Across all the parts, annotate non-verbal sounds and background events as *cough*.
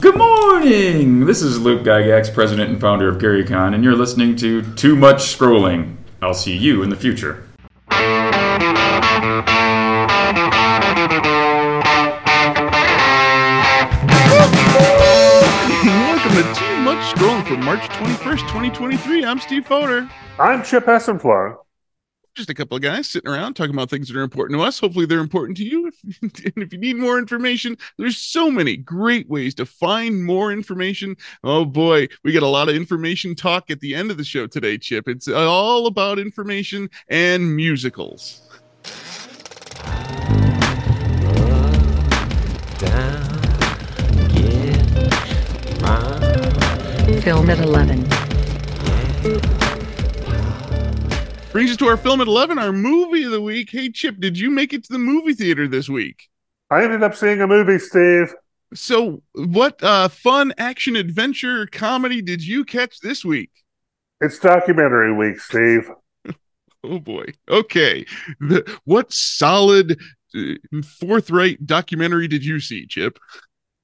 Good morning! This is Luke Gygax, president and founder of GaryCon, and you're listening to Too Much Scrolling. I'll see you in the future. Welcome to Too Much Scrolling for March 21st, 2023. I'm Steve Foder. I'm Chip Essenflow. Just a couple of guys sitting around talking about things that are important to us. Hopefully, they're important to you. If, *laughs* and if you need more information, there's so many great ways to find more information. Oh boy, we get a lot of information talk at the end of the show today, Chip. It's uh, all about information and musicals. Film at 11. Brings us to our film at 11, our movie of the week. Hey, Chip, did you make it to the movie theater this week? I ended up seeing a movie, Steve. So, what uh, fun action adventure comedy did you catch this week? It's documentary week, Steve. *laughs* Oh boy. Okay. The, what solid, uh, forthright documentary did you see, Chip?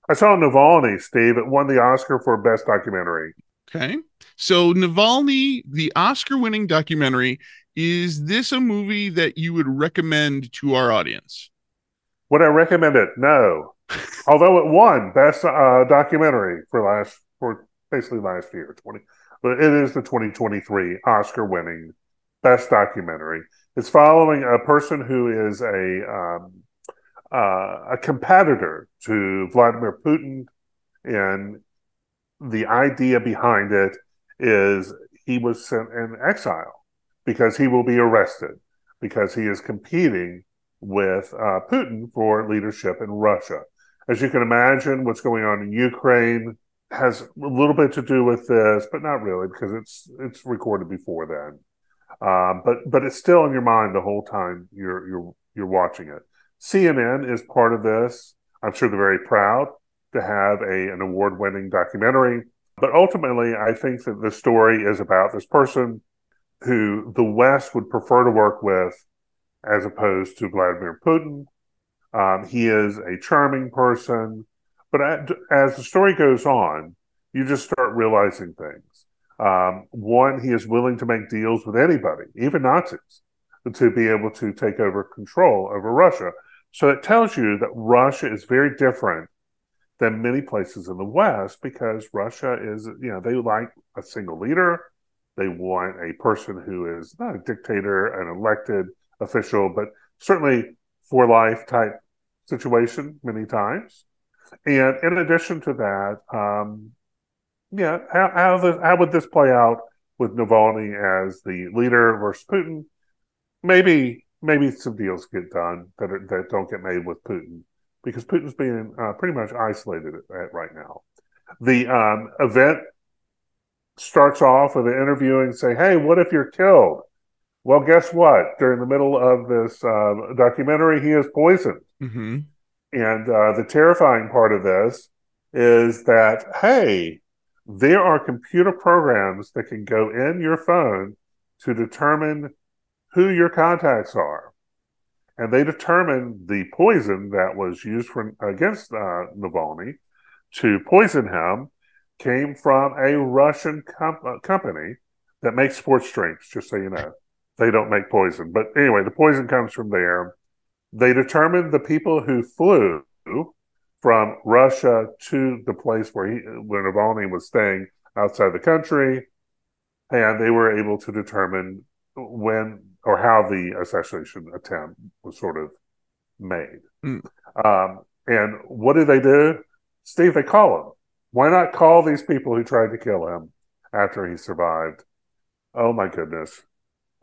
I saw Navalny, Steve. It won the Oscar for Best Documentary. Okay. So, Navalny, the Oscar winning documentary, is this a movie that you would recommend to our audience? Would I recommend it? No. *laughs* Although it won Best uh, Documentary for last, for basically last year, 20, but it is the 2023 Oscar winning Best Documentary. It's following a person who is a, um, uh, a competitor to Vladimir Putin, and the idea behind it is he was sent in exile because he will be arrested because he is competing with uh, Putin for leadership in Russia. As you can imagine, what's going on in Ukraine has a little bit to do with this, but not really because it's it's recorded before then. Um, but but it's still in your mind the whole time you're you're you're watching it. CNN is part of this. I'm sure they're very proud to have a an award winning documentary. But ultimately, I think that the story is about this person who the West would prefer to work with as opposed to Vladimir Putin. Um, he is a charming person, but as the story goes on, you just start realizing things. Um, one, he is willing to make deals with anybody, even Nazis, to be able to take over control over Russia. So it tells you that Russia is very different than many places in the West because Russia is, you know, they like a single leader. They want a person who is not a dictator, an elected official, but certainly for life type situation many times. And in addition to that, um, yeah, how how, this, how would this play out with Navalny as the leader versus Putin? Maybe maybe some deals get done that are, that don't get made with Putin because Putin's being uh, pretty much isolated at, right now. The um, event starts off with an interviewing, say, "Hey, what if you're killed?" Well, guess what? During the middle of this uh, documentary, he is poisoned. Mm-hmm. And uh, the terrifying part of this is that, hey, there are computer programs that can go in your phone to determine who your contacts are. And they determined the poison that was used for, against uh, Navalny to poison him came from a Russian com- uh, company that makes sports drinks, just so you know. They don't make poison. But anyway, the poison comes from there. They determined the people who flew from Russia to the place where he, where Navalny was staying outside the country, and they were able to determine when or how the assassination attempt was sort of made. Mm. Um, and what do they do? Steve, they call him. Why not call these people who tried to kill him after he survived? Oh my goodness.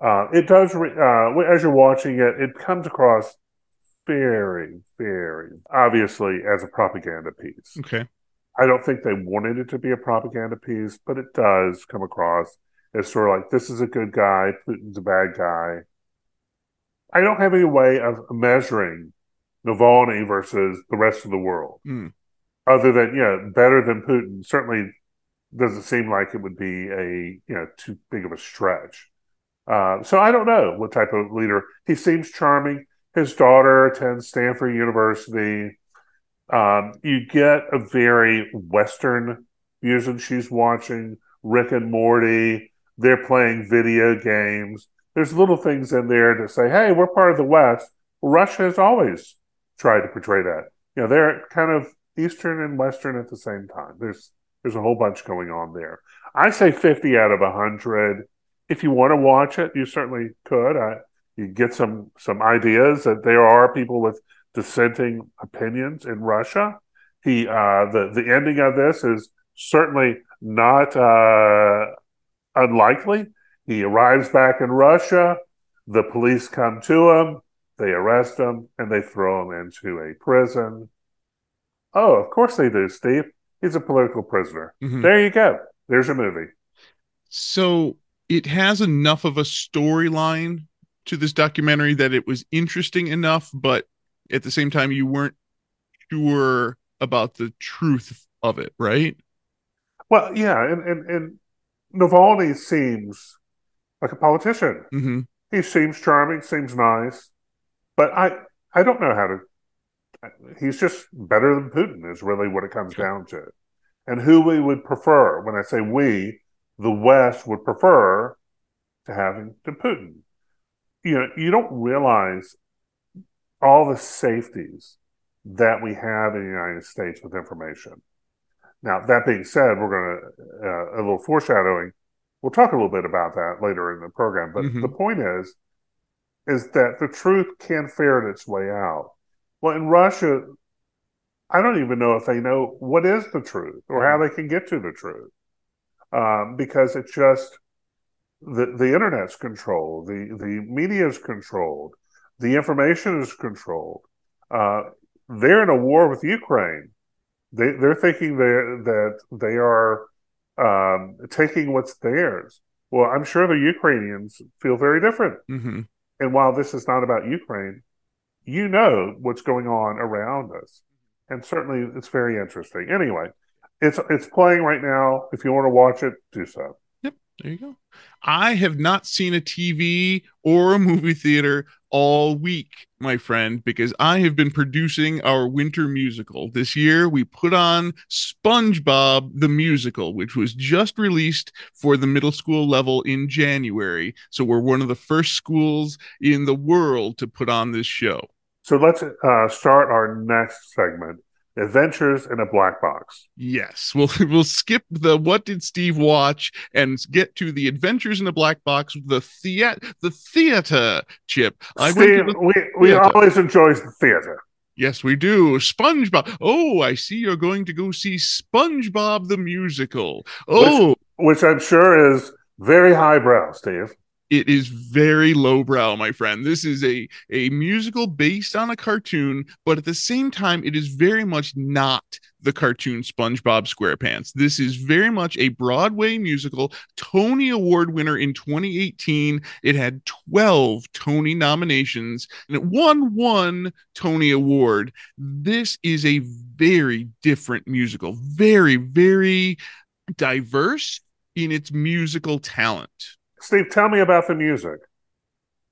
Uh, it does, re- uh, as you're watching it, it comes across very, very obviously as a propaganda piece. Okay. I don't think they wanted it to be a propaganda piece, but it does come across as sort of like this is a good guy, Putin's a bad guy. I don't have any way of measuring Navalny versus the rest of the world, Mm. Other than yeah, better than Putin. Certainly doesn't seem like it would be a you know too big of a stretch. Uh, so I don't know what type of leader he seems charming. His daughter attends Stanford University. Um, you get a very Western music she's watching, Rick and Morty. They're playing video games. There's little things in there to say, hey, we're part of the West. Russia has always tried to portray that. You know, they're kind of Eastern and Western at the same time. There's there's a whole bunch going on there. I say 50 out of 100. If you want to watch it, you certainly could. I, you get some some ideas that there are people with dissenting opinions in Russia. He uh, the the ending of this is certainly not uh, unlikely. He arrives back in Russia. The police come to him. They arrest him and they throw him into a prison. Oh, of course they do, Steve. He's a political prisoner. Mhm. There you go. There's a movie. So it has enough of a storyline to this documentary that it was interesting enough, but at the same time, you weren't sure about the truth of it, right? Well, yeah, and and, and Navalny seems like a politician. hmm He seems charming, seems nice, but I I don't know how to. He's just better than Putin is really what it comes Sure. down to, and who we would prefer. When I say we, the West would prefer to having to Putin. You know, you don't realize all the safeties that we have in the United States with information. Now, that being said, we're going to uh, a little foreshadowing. We'll talk a little bit about that later in the program. But Mhm. the point is, is that the truth can ferret its way out. Well, in Russia, I don't even know if they know what is the truth or how they can get to the truth, um, because it's just the the internet's controlled, the the media is controlled, the information is controlled. Uh, they're in a war with Ukraine. They they're thinking that that they are um, taking what's theirs. Well, I'm sure the Ukrainians feel very different. hmm And while this is not about Ukraine, you know what's going on around us, and certainly it's very interesting. Anyway, it's it's playing right now. If you want to watch it, do so. Yep, there you go. I have not seen a TV or a movie theater all week, my friend, because I have been producing our winter musical. This year, we put on SpongeBob the Musical, which was just released for the middle school level in January. So we're one of the first schools in the world to put on this show. So let's uh, start our next segment: Adventures in a Black Box. Yes, we'll *laughs* we'll skip the what did Steve watch and get to the Adventures in a Black Box, the theat the theater chip. I Steve, the we we theater. always enjoy the theater. Yes, we do. SpongeBob. Oh, I see you're going to go see SpongeBob the musical. Oh, which I'm sure is very highbrow, Steve. It is very lowbrow, my friend. This is a a musical based on a cartoon, but at the same time, it is very much not the cartoon SpongeBob SquarePants. This is very much a Broadway musical, Tony Award winner in 2018. It had 12 Tony nominations and it won one Tony Award. This is a very different musical, very, very diverse in its musical talent. Steve, tell me about the music.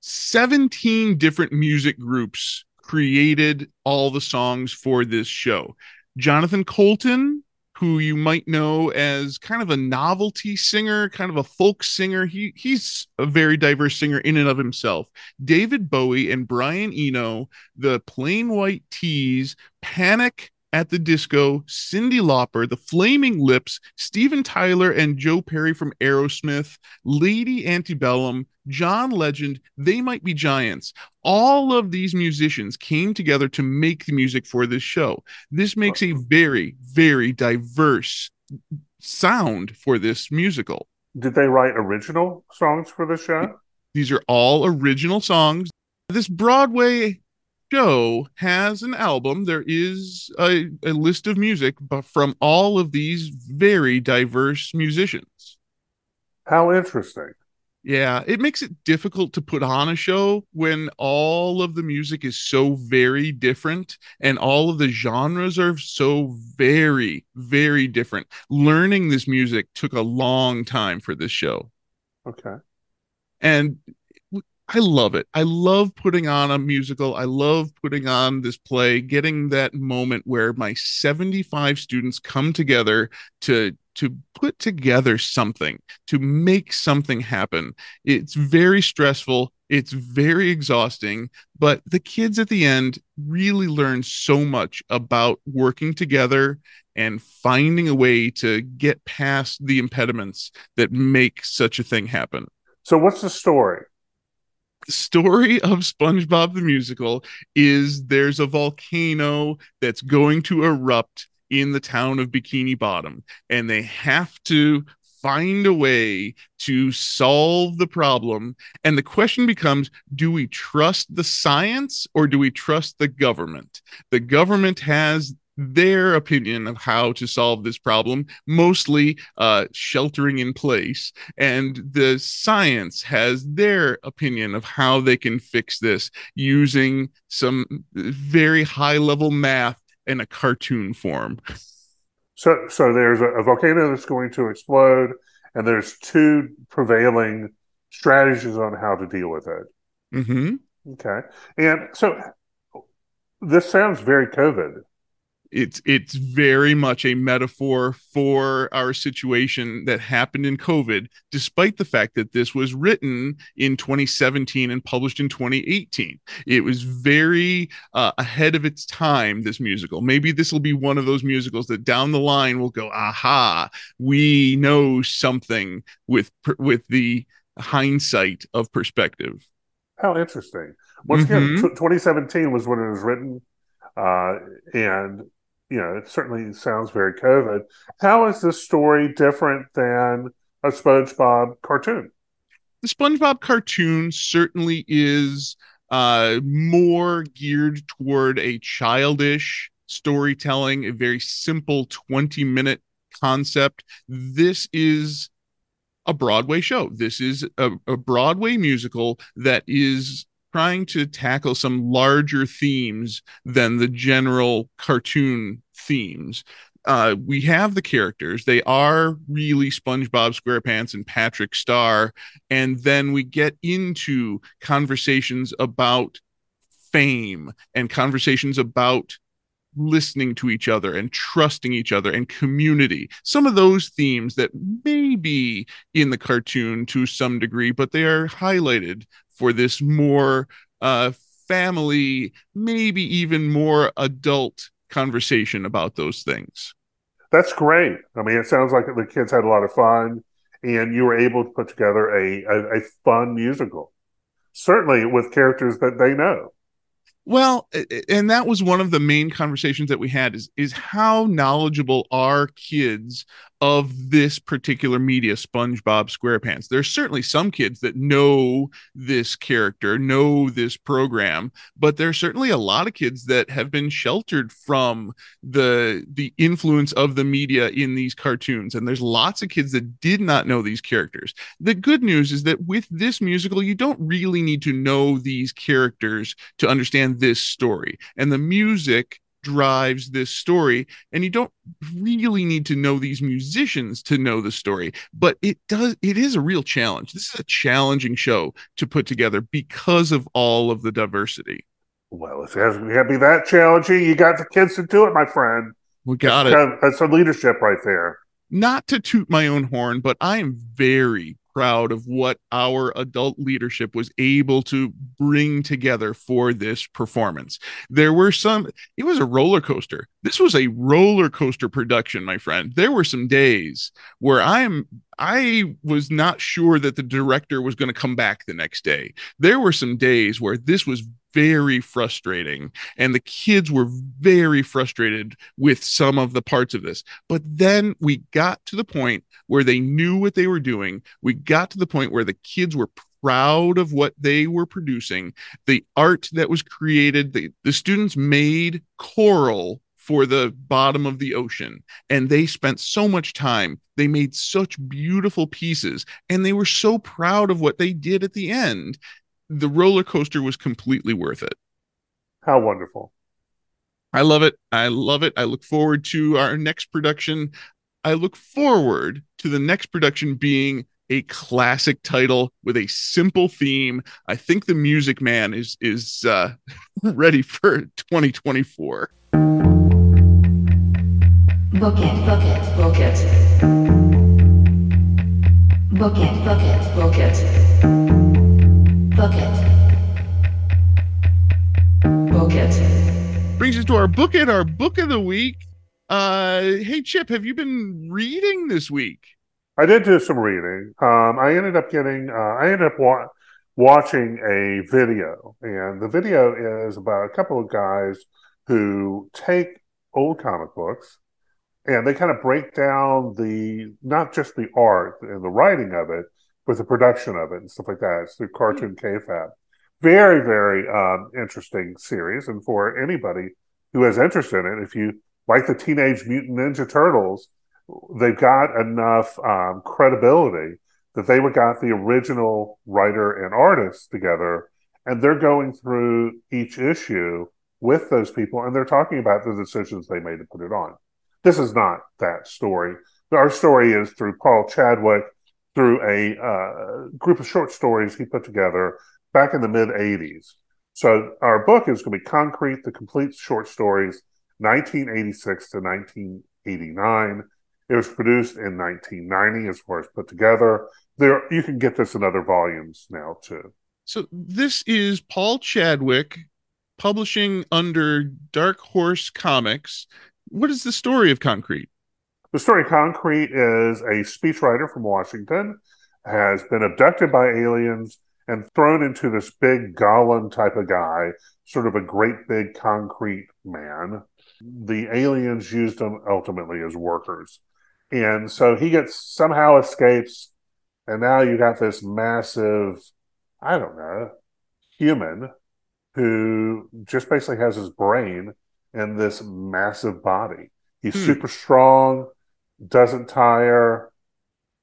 17 different music groups created all the songs for this show. Jonathan Coulton, who you might know as kind of a novelty singer, kind of a folk singer, he he's a very diverse singer in and of himself. David Bowie and Brian Eno, the Plain White T's, Panic at the Disco, Cyndi Lauper, The Flaming Lips, Steven Tyler and Joe Perry from Aerosmith, Lady Antebellum, John Legend, They Might Be Giants. All of these musicians came together to make the music for this show. This makes a very, very diverse sound for this musical. Did they write original songs for the show? These are all original songs. This Broadway show has an album. There is a, a list of music but from all of these very diverse musicians. How interesting. Yeah, it makes it difficult to put on a show when all of the music is so very different and all of the genres are so very, very different. Learning this music took a long time for this show. Okay. And I love it. I love putting on a musical. I love putting on this play, getting that moment where my 75 students come together to to put together something, to make something happen. It's very stressful, it's very exhausting, but the kids at the end really learn so much about working together and finding a way to get past the impediments that make such a thing happen. So, what's the story? The story of SpongeBob the musical is there's a volcano that's going to erupt in the town of Bikini Bottom, and they have to find a way to solve the problem. And the question becomes do we trust the science or do we trust the government? The government has their opinion of how to solve this problem, mostly uh, sheltering in place. And the science has their opinion of how they can fix this using some very high level math in a cartoon form. So, so there's a, a volcano that's going to explode, and there's two prevailing strategies on how to deal with it. Mm-hmm. Okay, and so this sounds very COVID it's it's very much a metaphor for our situation that happened in covid despite the fact that this was written in 2017 and published in 2018 it was very uh, ahead of its time this musical. Maybe this will be one of those musicals that down the line will go aha we know something with with the hindsight of perspective. How interesting. Once mm-hmm. again t- 2017 was when it was written uh, and you know, it certainly sounds very COVID. How is this story different than a SpongeBob cartoon? The SpongeBob cartoon certainly is uh, more geared toward a childish storytelling, a very simple 20 minute concept. This is a Broadway show. This is a, a Broadway musical that is trying to tackle some larger themes than the general cartoon themes. Uh, we have the characters. They are really SpongeBob SquarePants and Patrick Star. And then we get into conversations about fame and conversations about listening to each other and trusting each other and community. Some of those themes that may be in the cartoon to some degree, but they are highlighted for this more uh, family, maybe even more adult conversation about those things. That's great. I mean, it sounds like the kids had a lot of fun, and you were able to put together a, a, a fun musical, certainly with characters that they know. Well, and that was one of the main conversations that we had is is how knowledgeable are kids of this particular media, SpongeBob SquarePants. There's certainly some kids that know this character, know this program, but there's certainly a lot of kids that have been sheltered from the the influence of the media in these cartoons. And there's lots of kids that did not know these characters. The good news is that with this musical, you don't really need to know these characters to understand this story. And the music drives this story. And you don't really need to know these musicians to know the story but it does it is a real challenge. This is a challenging show to put together because of all of the diversity. Well if it has to be that challenging you got the kids to do it my friend. We got that's it. kind of, that's a leadership right there. Not to toot my own horn but i am very proud of what our adult leadership was able to bring together for this performance. There were some, it was a roller coaster. This was a roller coaster production, my friend. There were some days where I am I was not sure that the director was going to come back the next day. There were some days where this was very frustrating. And the kids were very frustrated with some of the parts of this. But then we got to the point where they knew what they were doing. We got to the point where the kids were proud of what they were producing. The art that was created the, the students made coral for the bottom of the ocean. And they spent so much time. They made such beautiful pieces. And they were so proud of what they did at the end the roller coaster was completely worth it. How wonderful. I love it. I love it. I look forward to our next production. I look forward to the next production being a classic title with a simple theme. I think the Music Man is is uh, *laughs* ready for 2024. Book it, book it, book it. Book it, book it, book it. Book it. Book it. Brings us to our book it, our book of the week. Uh, hey Chip, have you been reading this week? I did do some reading. Um, I ended up getting, uh, I ended up wa- watching a video, and the video is about a couple of guys who take old comic books and they kind of break down the not just the art and the writing of it, but the production of it and stuff like that. It's through Cartoon Kayfabe. Very, very um, interesting series, and for anybody who has interest in it, if you like the Teenage Mutant Ninja Turtles, they've got enough um, credibility that they got the original writer and artist together, and they're going through each issue with those people, and they're talking about the decisions they made to put it on. This is not that story. Our story is through Paul Chadwick, through a uh, group of short stories he put together back in the mid 80s. So our book is going to be Concrete, the complete short stories, 1986 to 1989. It was produced in 1990 as far as put together. There, you can get this in other volumes now too. So this is Paul Chadwick publishing under Dark Horse Comics. What is the story of Concrete? The story Concrete is a speechwriter from Washington, has been abducted by aliens and thrown into this big golem type of guy, sort of a great big concrete man. The aliens used him ultimately as workers. And so he gets somehow escapes, and now you got this massive, I don't know, human who just basically has his brain in this massive body. He's Hmm. super strong, doesn't tire,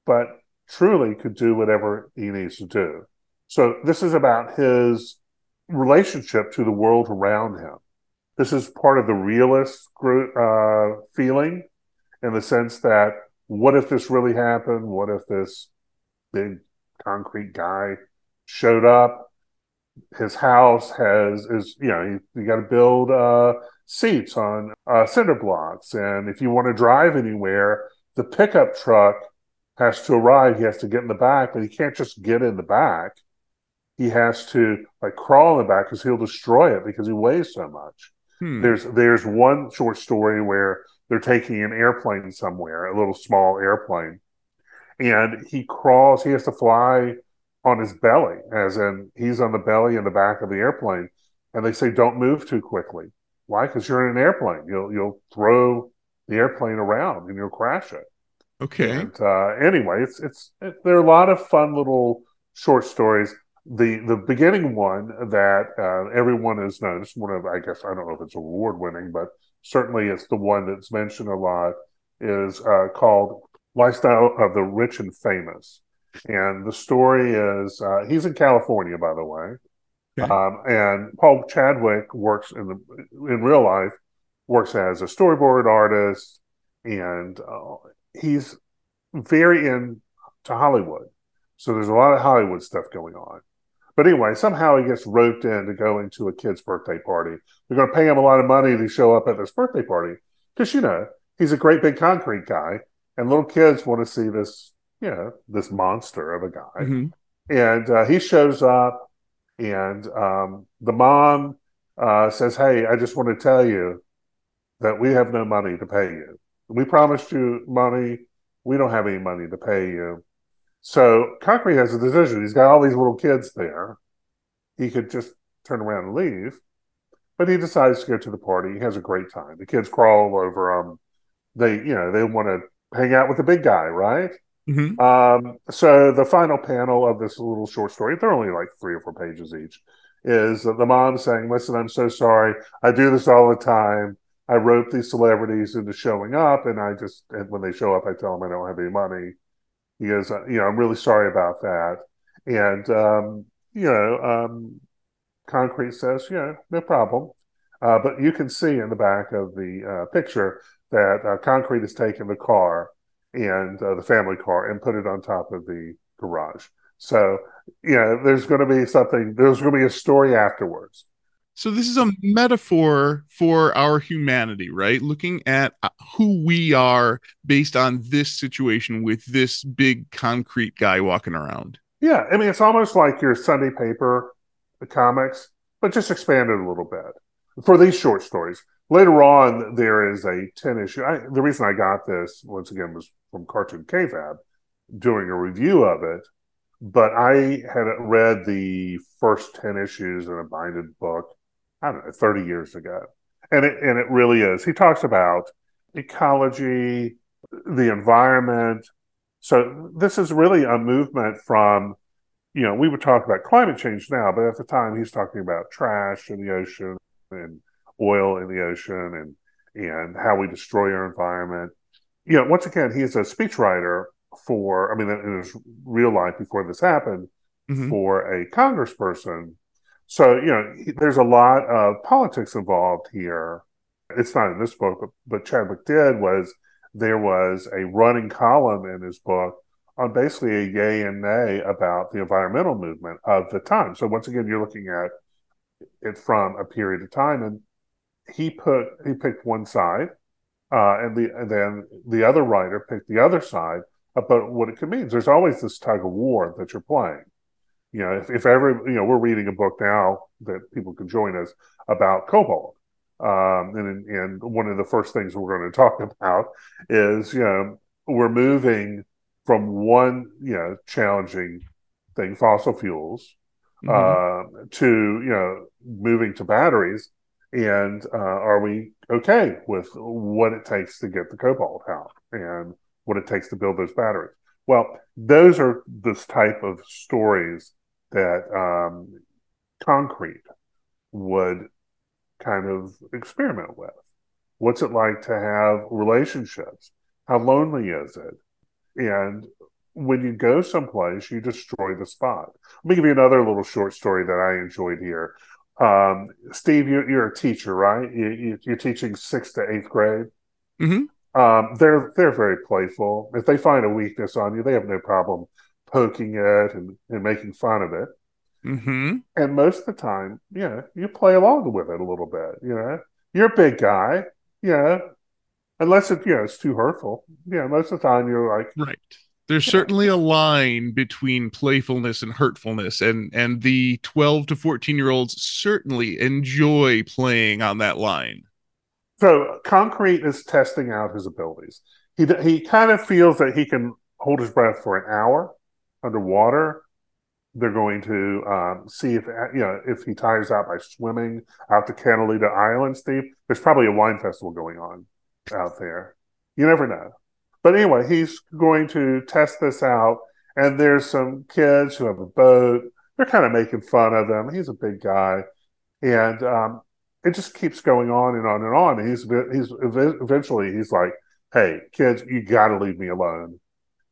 but truly could do whatever he needs to do. So this is about his relationship to the world around him. This is part of the realist group, uh, feeling in the sense that what if this really happened? What if this big concrete guy showed up? His house has is you know you, you got to build uh, seats on uh, cinder blocks, and if you want to drive anywhere, the pickup truck has to arrive. He has to get in the back, but he can't just get in the back. He has to like crawl in the back because he'll destroy it because he weighs so much. Hmm. There's there's one short story where they're taking an airplane somewhere, a little small airplane, and he crawls. He has to fly on his belly, as in he's on the belly in the back of the airplane, and they say don't move too quickly. Why? Because you're in an airplane. You'll you'll throw the airplane around and you'll crash it. Okay. And uh, anyway, it's it's it, there are a lot of fun little short stories. The the beginning one that uh, everyone has known. It's one of I guess I don't know if it's award winning, but certainly it's the one that's mentioned a lot. Is uh, called "Lifestyle of the Rich and Famous," and the story is uh, he's in California, by the way, Okay. um, and Paul Chadwick works in the in real life works as a storyboard artist, and uh, he's very into Hollywood. So there's a lot of Hollywood stuff going on. But anyway, somehow he gets roped in to go into a kid's birthday party. They're going to pay him a lot of money to show up at this birthday party because, you know, he's a great big concrete guy, and little kids want to see this, you know, this monster of a guy. Mhm. And uh, he shows up, and um, the mom uh, says, Hey, I just want to tell you that we have no money to pay you. We promised you money. We don't have any money to pay you. So Concrete has a decision. He's got all these little kids there. He could just turn around and leave, but he decides to go to the party. He has a great time. The kids crawl over him. They, you know, they want to hang out with the big guy, right? Mhm. Um, so the final panel of this little short story, they're only like three or four pages each, is the mom saying, Listen, I'm so sorry. I do this all the time. I rope these celebrities into showing up, and I just, and when they show up, I tell them I don't have any money. He goes, "Uh, You know, I'm really sorry about that. And, um, you know, um, Concrete says, Yeah, no problem. Uh, but you can see in the back of the uh, picture that uh, Concrete has taken the car and uh, the family car and put it on top of the garage. So, you know, there's going to be something, there's going to be a story afterwards. So this is a metaphor for our humanity, right? Looking at uh, who we are based on this situation with this big concrete guy walking around. Yeah. I mean, it's almost like your Sunday paper the comics, but just expanded a little bit for these short stories. Later on, there is a 10 issue. I, the reason I got this, once again, was from Cartoon Kayfabe doing a review of it. But I had read the first 10 issues in a binded book I don't know, 30 years ago. And it, and it really is. He talks about ecology, the environment. So this is really a movement from, you know, we would talk about climate change now, but at the time he's talking about trash in the ocean and oil in the ocean and and how we destroy our environment. You know, once again, he's a speechwriter for, I mean, in his real life before this happened, Mhm. for a congressperson so, you know, he- there's a lot of politics involved here. It's not in this book, but, but Chadwick did was there was a running column in his book on basically a yay and nay about the environmental movement of the time. So once again, you're looking at it from a period of time, and he put he picked one side, uh, and the and then the other writer picked the other side about what it could mean. There's always this tug of war that you're playing you know, if, if ever, you know, we're reading a book now that people can join us about cobalt. Um, and, and one of the first things we're going to talk *laughs* about is, you know, we're moving from one, you know, challenging thing, fossil fuels, Mhm. uh, to, you know, moving to batteries. And uh, are we okay with what it takes to get the cobalt out and what it takes to build those batteries? Well, those are this type of stories that um, concrete would kind of experiment with. What's it like to have relationships? How lonely is it? And when you go someplace, you destroy the spot. Let me give you another little short story that I enjoyed here. Um, Steve, you're, you're a teacher, right? You, you're teaching sixth to eighth grade. Mhm. Um, they're they're very playful. If they find a weakness on you, they have no problem poking it and, and making fun of it. Mm-hmm. And most of the time, you know, you play along with it a little bit. You know, you're a big guy. You know, unless it you know it's too hurtful. Yeah, most of the time you're like, Right. There's Yeah. certainly a line between playfulness and hurtfulness, and and the 12 to 14 year olds certainly enjoy playing on that line. So Concrete is testing out his abilities. He he kind of feels that he can hold his breath for an hour underwater. They're going to um, see if you know if he tires out by swimming out to Catalina Island. Steve, there's probably a wine festival going on out there. You never know. But anyway, he's going to test this out, and there's some kids who have a boat. They're kind of making fun of him. He's a big guy, and um, it just keeps going on and on and on. And he's he's eventually he's like, "Hey, kids, you got to leave me alone,"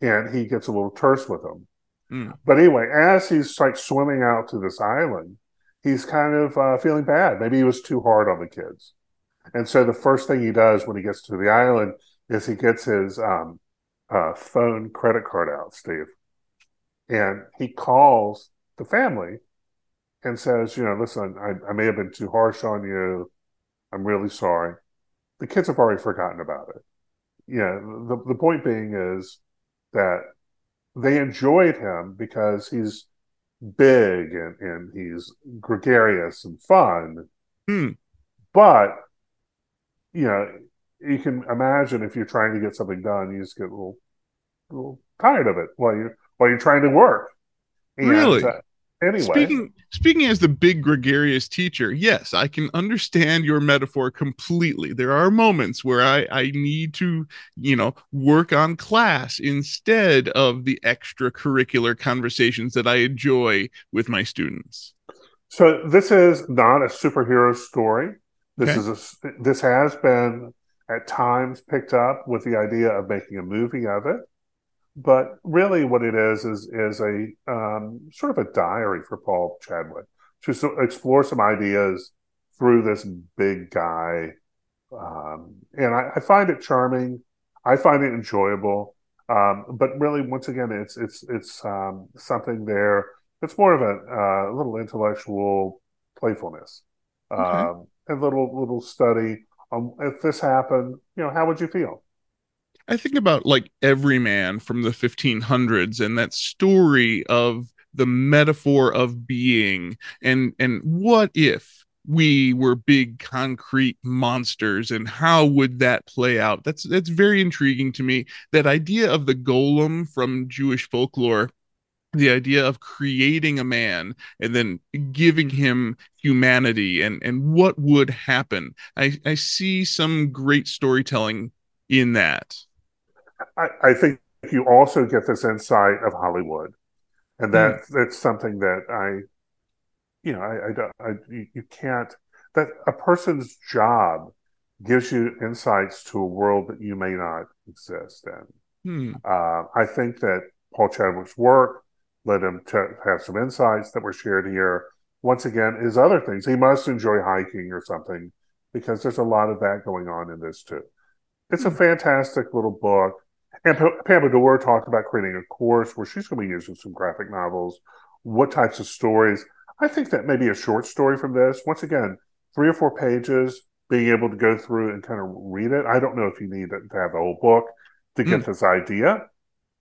and he gets a little terse with them. Mm. But anyway, as he's like swimming out to this island, he's kind of uh, feeling bad. Maybe he was too hard on the kids, and so the first thing he does when he gets to the island is he gets his um, uh, phone credit card out, Steve, and he calls the family and says, you know, listen, I, I may have been too harsh on you. I'm really sorry. The kids have already forgotten about it. You know, the, the point being is that they enjoyed him because he's big and, and he's gregarious and fun. Hmm. But, you know, you can imagine if you're trying to get something done, you just get a little, a little tired of it while you're, while you're trying to work. And, Really? uh, anyway. Speaking speaking as the big gregarious teacher, yes, I can understand your metaphor completely. There are moments where I I need to, you know, work on class instead of the extracurricular conversations that I enjoy with my students. So this is not a superhero story. This Okay. is a, this has been at times picked up with the idea of making a movie of it, but really what it is is is a um, sort of a diary for Paul Chadwick to so, explore some ideas through this big guy, um, and I, I find it charming. I find it enjoyable. Um, but really, once again, it's it's it's um, something there. It's more of a uh, little intellectual playfulness, Okay. um, a little little study on if this happened. You know, how would you feel? I think about like every man from the 1500s and that story of the metaphor of being and and what if we were big concrete monsters and how would that play out? That's that's very intriguing to me. That idea of the golem from Jewish folklore the idea of creating a man and then giving him humanity and and what would happen. I i see some great storytelling in that I, I think you also get this insight of Hollywood, and that that's something that I, you know, I, I, don't- I you, can't that a person's job gives you insights to a world that you may not exist in. Hmm. Uh, I think that Paul Chadwick's work led him to have some insights that were shared here. Once again, is other things, he must enjoy hiking or something because there's a lot of that going on in this too. It's a fantastic little book. And P- Pam Adore talked about creating a course where she's going to be using some graphic novels. What types of stories? I think that maybe a short story from this, once again, three or four pages, being able to go through and kind of read it. I don't know if you need to have the whole book to get this idea.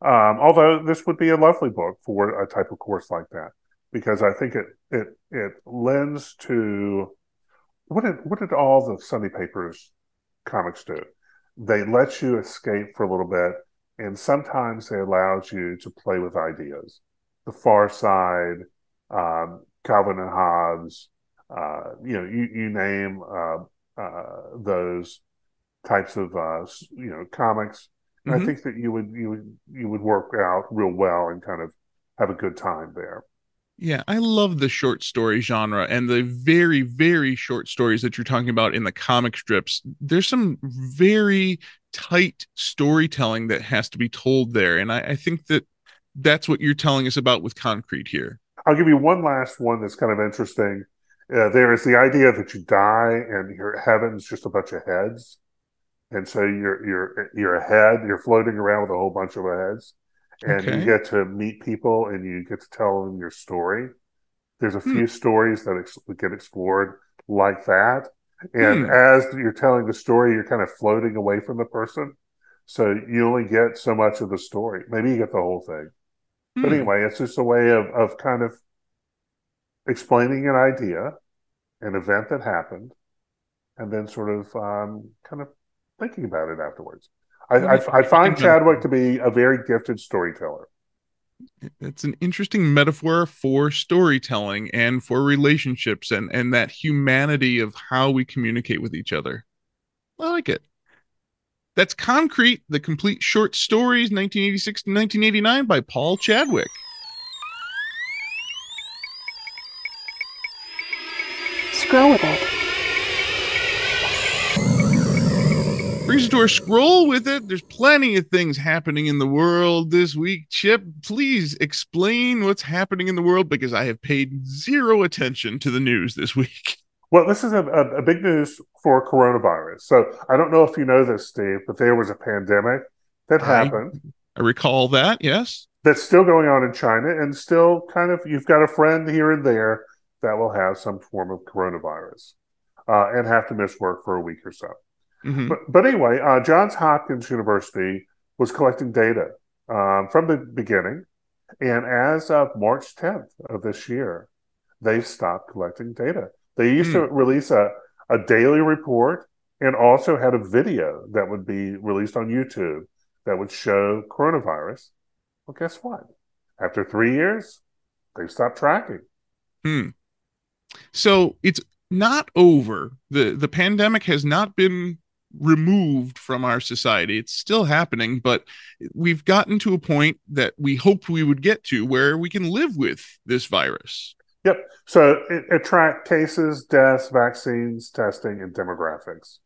Um, although this would be a lovely book for a type of course like that, because I think it it it lends to what did what did all the Sunday papers comics do? They let you escape for a little bit, and sometimes they allows you to play with ideas. The Far Side, um, Calvin and Hobbes, uh, you know, you you name uh, uh, those types of uh, you know comics. And I think that you would you would you would work out real well and kind of have a good time there. Yeah, I love the short story genre and the very, very short stories that you're talking about in the comic strips. There's some very tight storytelling that has to be told there. And I, I think that that's what you're telling us about with Concrete here. I'll give you one last one that's kind of interesting. Uh, there is the idea that you die and your heaven's just a bunch of heads, and so you're you're you're a head. You're floating around with a whole bunch of heads, and Okay. you get to meet people and you get to tell them your story. There's a Hmm. few stories that ex- get explored like that, and Hmm. as you're telling the story, you're kind of floating away from the person, so you only get so much of the story. Maybe you get the whole thing. But Hmm. anyway, it's just a way of, of kind of explaining an idea, an event that happened, and then sort of um, kind of thinking about it afterwards. I, I, I find Chadwick to be a very gifted storyteller. It's an interesting metaphor for storytelling and for relationships and, and that humanity of how we communicate with each other. I like it. That's Concrete, the complete short stories, 1986 to 1989 by Paul Chadwick. Scroll with it. Brings us to our scroll with it. There's plenty of things happening in the world this week. Chip, please explain what's happening in the world because I have paid zero attention to the news this week. *laughs* Well, this is a, a, a big news for coronavirus. So I don't know if you know this, Steve, but there was a pandemic that I- happened I recall that, yes. that's still going on in China, and still kind of you've got a friend here and there that will have some form of coronavirus uh, and have to miss work for a week or so. Mhm. But, but anyway, uh, Johns Hopkins University was collecting data um, from the beginning. And as of March 10th of this year, they've stopped collecting data. They used to release a, a daily report and also had a video that would be released on YouTube that would show coronavirus. Well, guess what? After three years, they've stopped tracking. Hmm. So it's not over. The the pandemic has not been removed from our society. It's still happening, but we've gotten to a point that we hoped we would get to where we can live with this virus. Yep. So it, it tracked cases, deaths, vaccines, testing, and demographics.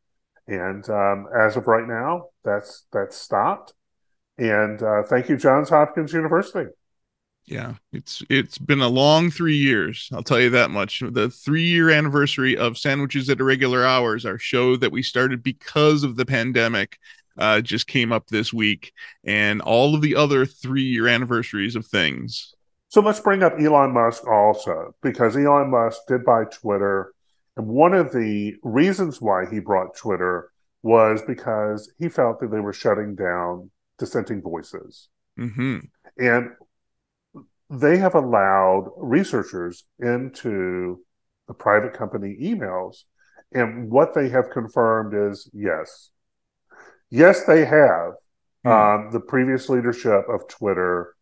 And um, as of right now, that's that's stopped. And uh, thank you, Johns Hopkins University. Yeah, it's it's been a long 3 years. I'll tell you that much. The 3-year anniversary of Sandwiches at Irregular Hours, our show that we started because of the pandemic. uh, just came up this week, and all of the other three year anniversaries of things. So let's bring up Elon Musk also, because Elon Musk did buy Twitter. And one of the reasons why he brought Twitter was because he felt that they were shutting down dissenting voices. hmm And they have allowed researchers into the private company emails. And what they have confirmed is yes. Yes, they have. Hmm. Um, the previous leadership of Twitter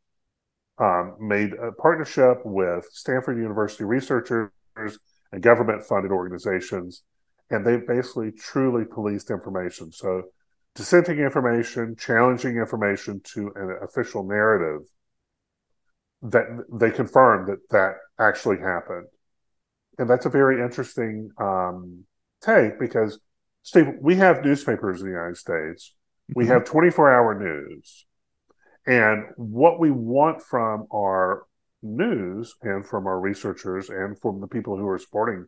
um, made a partnership with Stanford University researchers and government funded organizations. And they basically truly policed information. So, dissenting information, challenging information to an official narrative that they confirmed that that actually happened. And that's a very interesting um, take because, Steve, we have newspapers in the United States. We Mhm. have 24 hour news. And what we want from our news and from our researchers and from the people who are supporting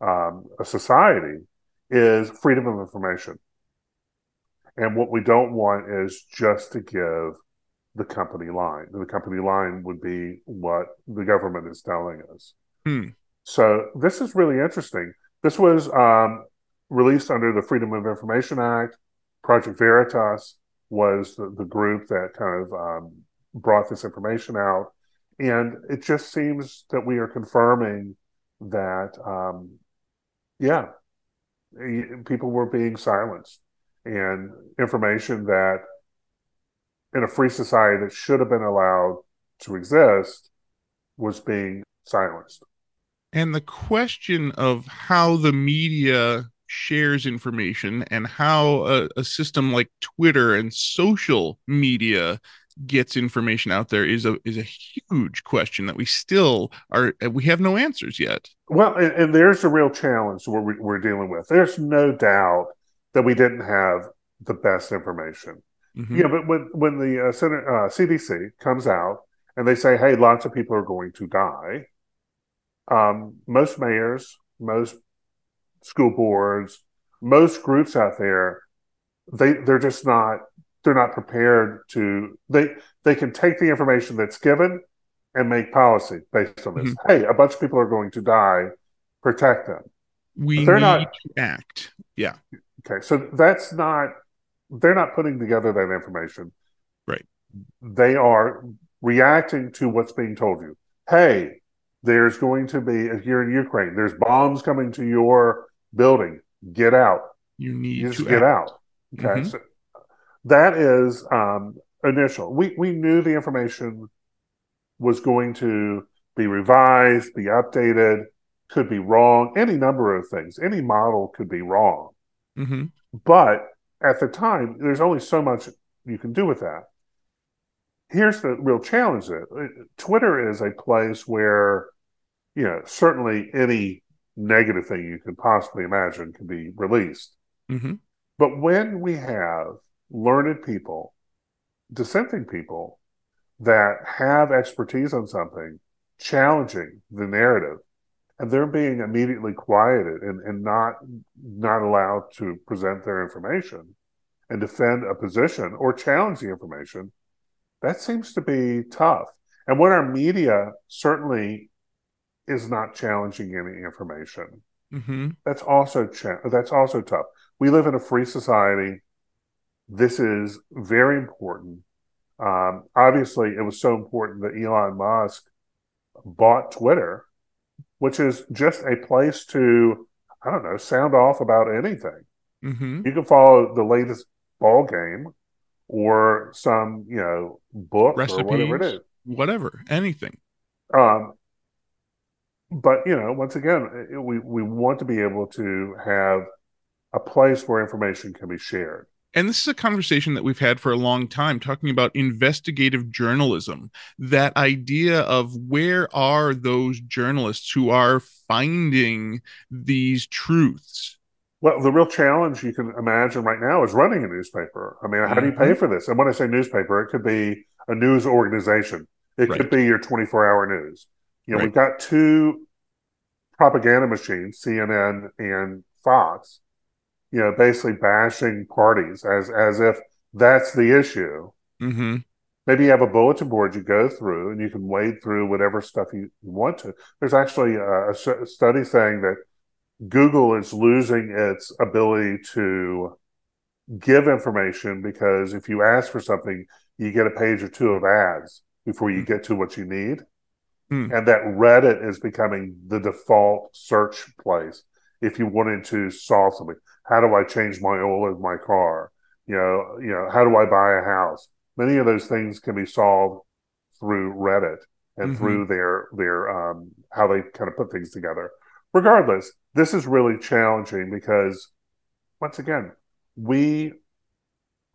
um, a society is freedom of information. And what we don't want is just to give the company line. The company line would be what the government is telling us. Hmm. So this is really interesting. This was um, released under the Freedom of Information Act. Project Veritas was the, the group that kind of um, brought this information out. And it just seems that we are confirming that, um, yeah, people were being silenced and information that in a free society that should have been allowed to exist was being silenced. And the question of how the media shares information and how a, a system like Twitter and social media gets information out there is a is a huge question that we still are we have no answers yet. Well, and, and there's a real challenge we're, we're dealing with. There's no doubt that we didn't have the best information. Mhm. Yeah, but when when the uh, Senate, uh, CDC comes out and they say, "Hey, lots of people are going to die," um, most mayors, most school boards, most groups out there, they they're just not they're not prepared to they they can take the information that's given and make policy based on this. Hey, a bunch of people are going to die, protect them. We They're need not- to act. Yeah. Okay, so that's not they're not putting together that information. Right. They are reacting to what's being told you. Hey, there's going to be a here in Ukraine, there's bombs coming to your building. Get out. You need You just to get act. out. Okay. Mhm. So that is um initial. We we knew the information was going to be revised, be updated, could be wrong, any number of things. Any model could be wrong. hmm But at the time, there's only so much you can do with that. Here's the real challenge that Twitter is a place where, you know, certainly any negative thing you could possibly imagine can be released. hmm But when we have learned people, dissenting people that have expertise on something, challenging the narrative, and they're being immediately quieted and, and not not allowed to present their information and defend a position or challenge the information, that seems to be tough. And when our media certainly is not challenging any information, hmm that's also cha- that's also tough. We live in a free society. This is very important. Um, obviously, it was so important that Elon Musk bought Twitter, which is just a place to I don't know sound off about anything. hmm You can follow the latest ball game or some you know book or whatever it is. Whatever, anything. Um, but you know, once again, we we want to be able to have a place where information can be shared. And this is a conversation that we've had for a long time, talking about investigative journalism. That idea of where are those journalists who are finding these truths? Well, the real challenge you can imagine right now is running a newspaper. I mean, how do you pay mm-hmm. for this? And when I say newspaper, it could be a news organization. It Right. could be your 24-hour news. You know, Right. we've got two propaganda machines, CNN and Fox, you know, basically bashing parties as as if that's the issue. Mm-hmm. Maybe you have a bulletin board you go through, and you can wade through whatever stuff you, want to. There's actually a, a study saying that Google is losing its ability to give information because if you ask for something, you get a page or two of ads before you get to what you need. Hmm. And that Reddit is becoming the default search place if you wanted to solve something. How do I change my oil in my car? You know, you know, how do I buy a house? Many of those things can be solved through Reddit and Mhm. through their their um, how they kind of put things together. Regardless, this is really challenging because once again, we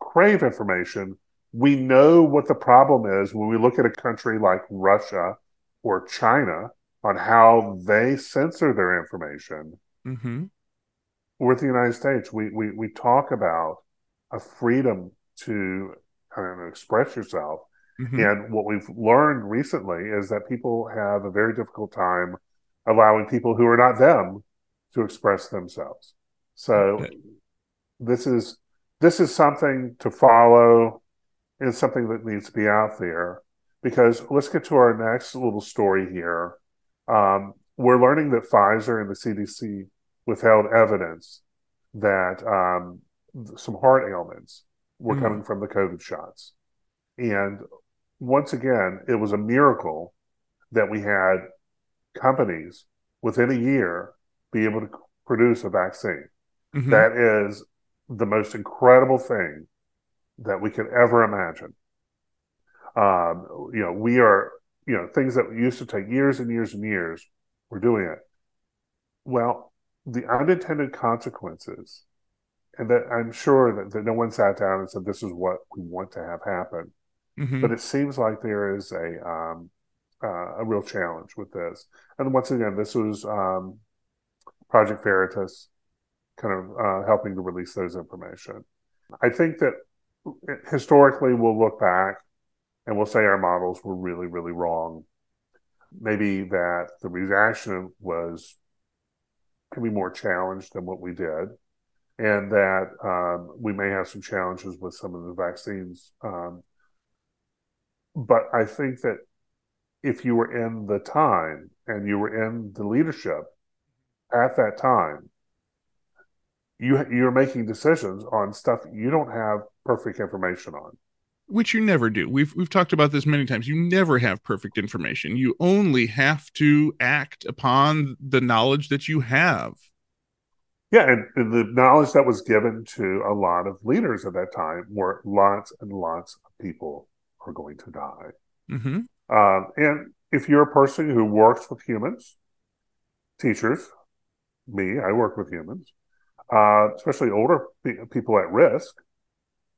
crave information. We know what the problem is when we look at a country like Russia or China on how they censor their information. Mm-hmm. With the United States, we we, we talk about a freedom to kind of express yourself. Mm-hmm. And what we've learned recently is that people have a very difficult time allowing people who are not them to express themselves. So Okay. this is this is something to follow and something that needs to be out there because let's get to our next little story here. Um, we're learning that Pfizer and the CDC withheld evidence that um, some heart ailments were Mm. coming from the COVID shots. And once again, it was a miracle that we had companies within a year be able to produce a vaccine. Mhm. That is the most incredible thing that we could ever imagine. Um, you know, we are, you know, things that used to take years and years and years, we're doing it. Well, the unintended consequences, and that I'm sure that, that no one sat down and said, this is what we want to have happen Mhm. but it seems like there is a um, uh, a real challenge with this. And once again, this was um, Project Veritas kind of uh, helping to release those information. I think that historically we'll look back and we'll say our models were really, really wrong. Maybe that the reaction was can be more challenged than what we did, and that um, we may have some challenges with some of the vaccines um, but I think that if you were in the time and you were in the leadership at that time, you you're making decisions on stuff you don't have perfect information on. Which you never do. We've we've talked about this many times. You never have perfect information. You only have to act upon the knowledge that you have. Yeah, and, and the knowledge that was given to a lot of leaders at that time were lots and lots of people are going to die. hmm Um, and if you're a person who works with humans, teachers, me, I work with humans, uh, especially older pe- people at risk,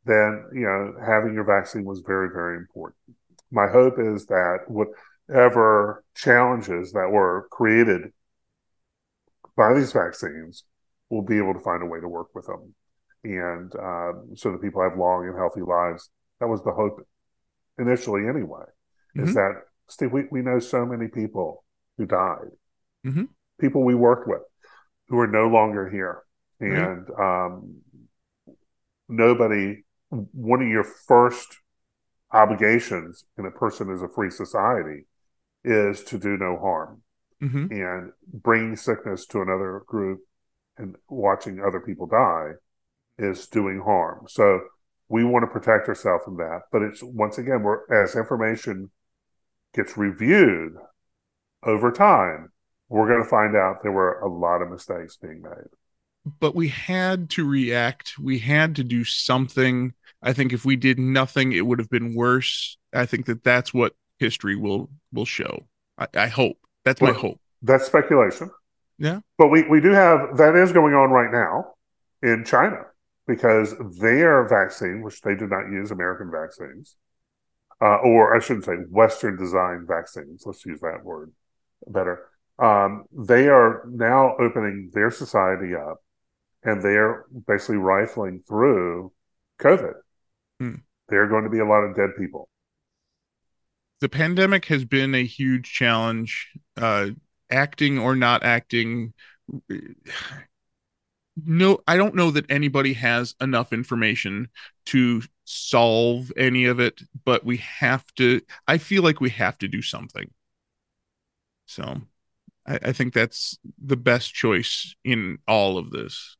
then you know having your vaccine was very, very important. My hope is that whatever challenges that were created by these vaccines, we'll be able to find a way to work with them, and um, so that people have long and healthy lives. That was the hope initially, anyway is Mhm. that Steve, we, we know so many people who died, Mhm. people we worked with who are no longer here. And um, nobody, one of your first obligations in a person as a free society is to do no harm. hmm And bringing sickness to another group and watching other people die is doing harm. So we want to protect ourselves from that. But it's once again, we're as information gets reviewed over time, we're going to find out there were a lot of mistakes being made. But we had to react. We had to do something. I think if we did nothing, it would have been worse. I think that that's what history will will show. I, I hope. That's my hope. That's speculation. Yeah. But we, we do have that is going on right now in China because their vaccine, which they did not use American vaccines, uh, or I shouldn't say Western design vaccines, let's use that word better. Um, they are now opening their society up and they're basically rifling through COVID. Hmm. There are going to be a lot of dead people. the pandemic has been a huge challenge uh acting or not acting *sighs* no i don't know that anybody has enough information to solve any of it but we have to i feel like we have to do something so i, I think that's the best choice in all of this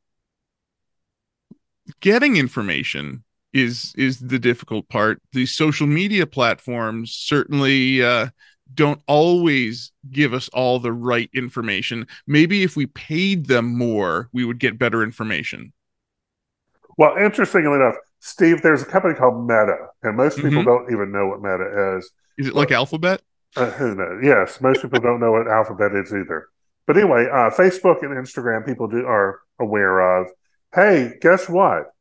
getting information is is the difficult part the social media platforms certainly uh don't always give us all the right information. Maybe if we paid them more, we would get better information. Well, interestingly enough, Steve, there's a company called Meta, and most people Mhm. don't even know what Meta is. Is it like Alphabet? Uh, who knows? Yes, most people don't know what Alphabet is either. But anyway, uh, Facebook and Instagram people do are aware of. Hey, guess what?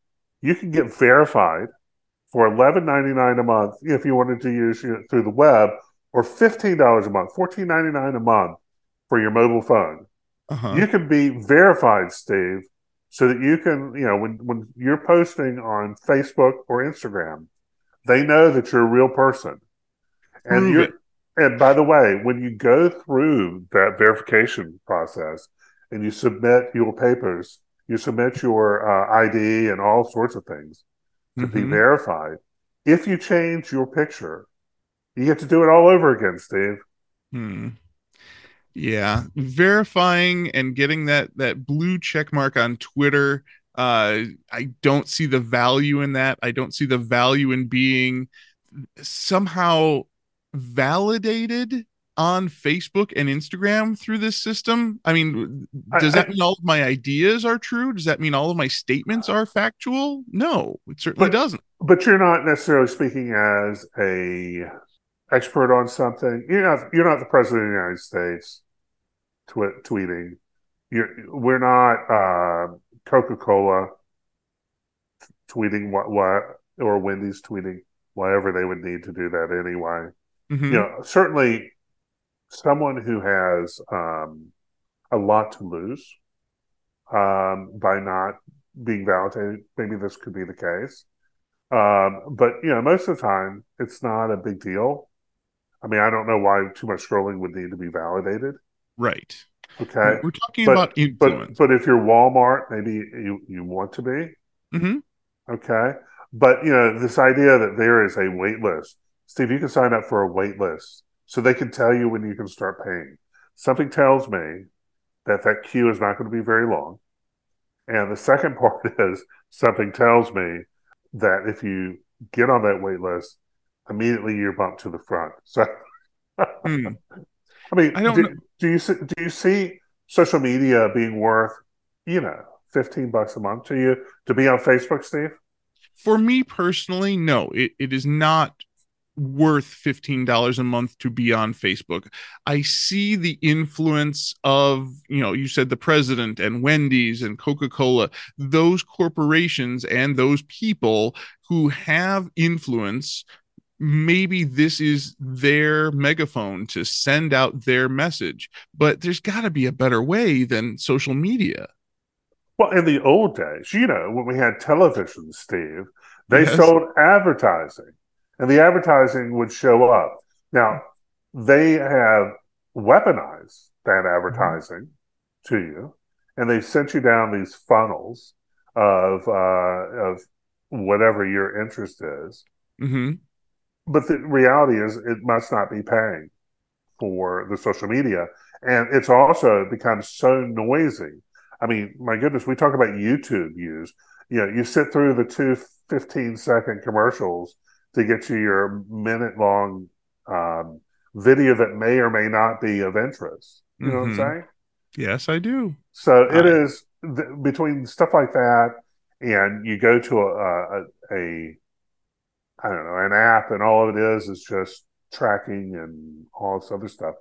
You can get verified for eleven ninety nine a month if you wanted to use it through the web, or fifteen dollars a month, fourteen ninety nine a month for your mobile phone. Uh-huh. You can be verified, Steve, so that you can, you know, when when you're posting on Facebook or Instagram, they know that you're a real person. And you're and by the way, when you go through that verification process and you submit your papers, you submit your uh, ID and all sorts of things to be Mhm. verified. If you change your picture, you get to do it all over again, Steve. Hmm. Yeah, verifying and getting that that blue check mark on Twitter. Uh, I don't see the value in that. I don't see the value in being somehow validated on Facebook and Instagram through this system. I mean, I- does that I- mean all of my ideas are true? Does that mean all of my statements are factual? No, it certainly But- doesn't. but you're not necessarily speaking as a expert on something. You're not. You're not the president of the United States. Tw- tweeting. You're. We're not uh, Coca Cola tweeting what what or Wendy's tweeting whatever they would need to do that anyway. Mhm. You know, certainly someone who has um, a lot to lose um, by not being validated. Maybe this could be the case. Um, but you know, most of the time, it's not a big deal. I mean, I don't know why too much scrolling would need to be validated. Right. Okay, We're talking But- about influence. but if you're Walmart, maybe you you want to be. Mhm. Okay, but you know, this idea that there is a wait list, Steve, you can sign up for a wait list so they can tell you when you can start paying. Something tells me that that queue is not going to be very long. And the second *laughs* part is something tells me that if you get on that wait list, immediately you're bumped to the front. *laughs* So, Hmm. I mean, I don't do, know. do you see, do you see social media being worth, you know, fifteen bucks a month to you to be on Facebook, Steve? For me personally, no, it, it is not worth $15 a month to be on Facebook. I see the influence of, you know, you said the president and Wendy's and Coca-Cola, those corporations and those people who have influence. Maybe this is their megaphone to send out their message, but there's got to be a better way than social media. Well, in the old days, you know, when we had television, Steve, they Yes. sold advertising, and the advertising would show up. Now, they have weaponized that advertising to you, and they've sent you down these funnels of uh, of whatever your interest is. Mm-hmm. But the reality is, it must not be paying for the social media, and it's also become so noisy. I mean, my goodness, we talk about YouTube views. You know, you sit through the two 15 second commercials to get you your minute long um, video that may or may not be of interest. You know what I'm Mhm. saying? Yes, I do. So it is th- between stuff like that, and you go to a, a, a I don't know an app, and all of it is is just tracking and all this other stuff.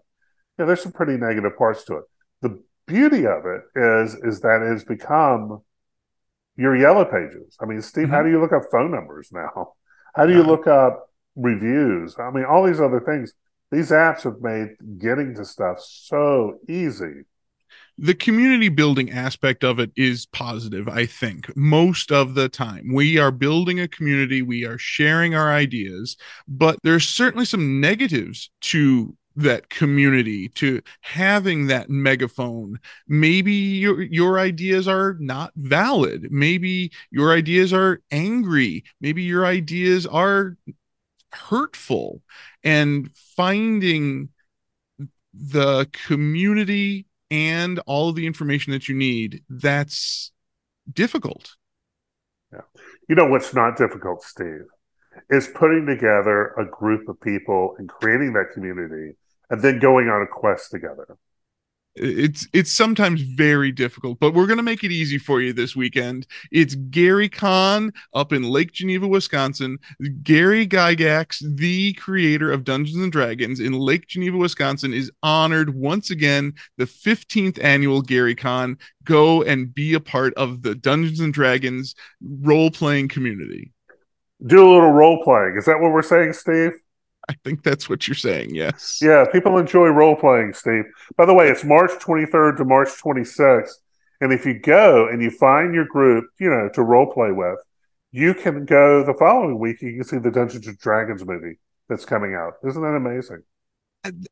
Yeah, there's some pretty negative parts to it. The beauty of it is is that it has become your yellow pages. I mean, Steve, how do you look up phone numbers now? How do you look up reviews? I mean, all these other things. These apps have made getting to stuff so easy. the community building aspect of it is positive i think most of the time we are building a community we are sharing our ideas but there's certainly some negatives to that community to having that megaphone. Maybe your your ideas are not valid. Maybe your ideas are angry. Maybe your ideas are hurtful. And finding the community and all of the information that you need that's difficult. Yeah. You know what's not difficult, Steve, is putting together a group of people and creating that community and then going on a quest together. it's it's sometimes very difficult but we're going to make it easy for you this weekend it's gary Con up in lake geneva wisconsin gary gygax the creator of dungeons and dragons in lake geneva wisconsin is honored once again the 15th annual gary Con. go and be a part of the dungeons and dragons role-playing community Do a little role playing. Is that what we're saying, Steve? *laughs* i think that's what you're saying yes Yeah, people enjoy role playing, Steve. By the way, it's March 23rd to March 26th. And if you go and you find your group, you know, to role play with, you can go the following week. You can see the Dungeons and Dragons movie that's coming out. Isn't that amazing?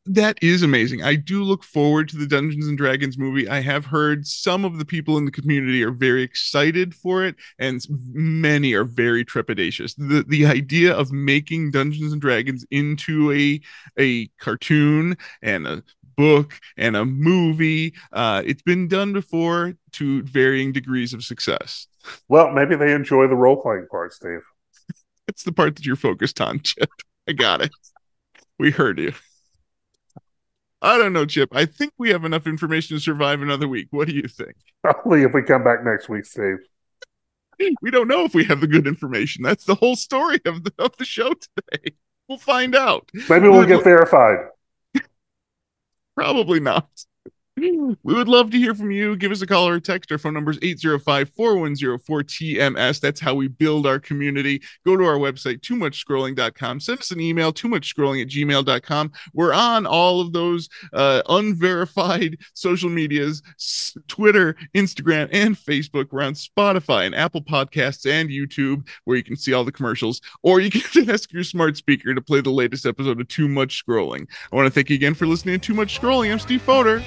That is amazing. I do look forward to the Dungeons and Dragons movie. I have heard some of the people in the community are very excited for it, and many are very trepidatious. the The idea of making Dungeons and Dragons into a a cartoon and a book and a movie, uh, it's been done before to varying degrees of success. Well, maybe they enjoy the role playing part, Steve. *laughs* It's the part that you're focused on, Chip. I got it. We heard you. I don't know, Chip. I think we have enough information to survive another week. What do you think? Only if we come back next week, Steve. We don't know if we have the good information. That's the whole story of the of the show today. We'll find out. Maybe we'll get verified. *laughs* Probably not. We would love to hear from you. Give us a call or a text. Our phone number is 805 410 4TMS. That's how we build our community. Go to our website, too much scrolling.com. Send us an email, too much scrolling at gmail.com. We're on all of those uh, unverified *laughs* social medias Twitter, Instagram, and Facebook. We're on Spotify and Apple Podcasts and YouTube, where you can see all the commercials. Or you can *laughs* ask your smart speaker to play the latest episode of Too Much Scrolling. I want to thank you again for listening to Too Much Scrolling. I'm Steve Foder.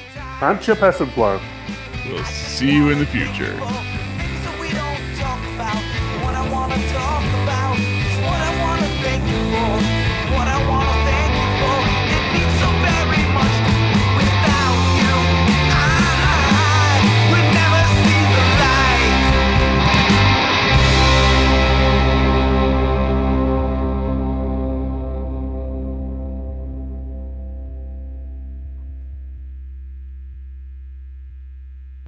I'm Chip Hessenblum. We'll see you in the future.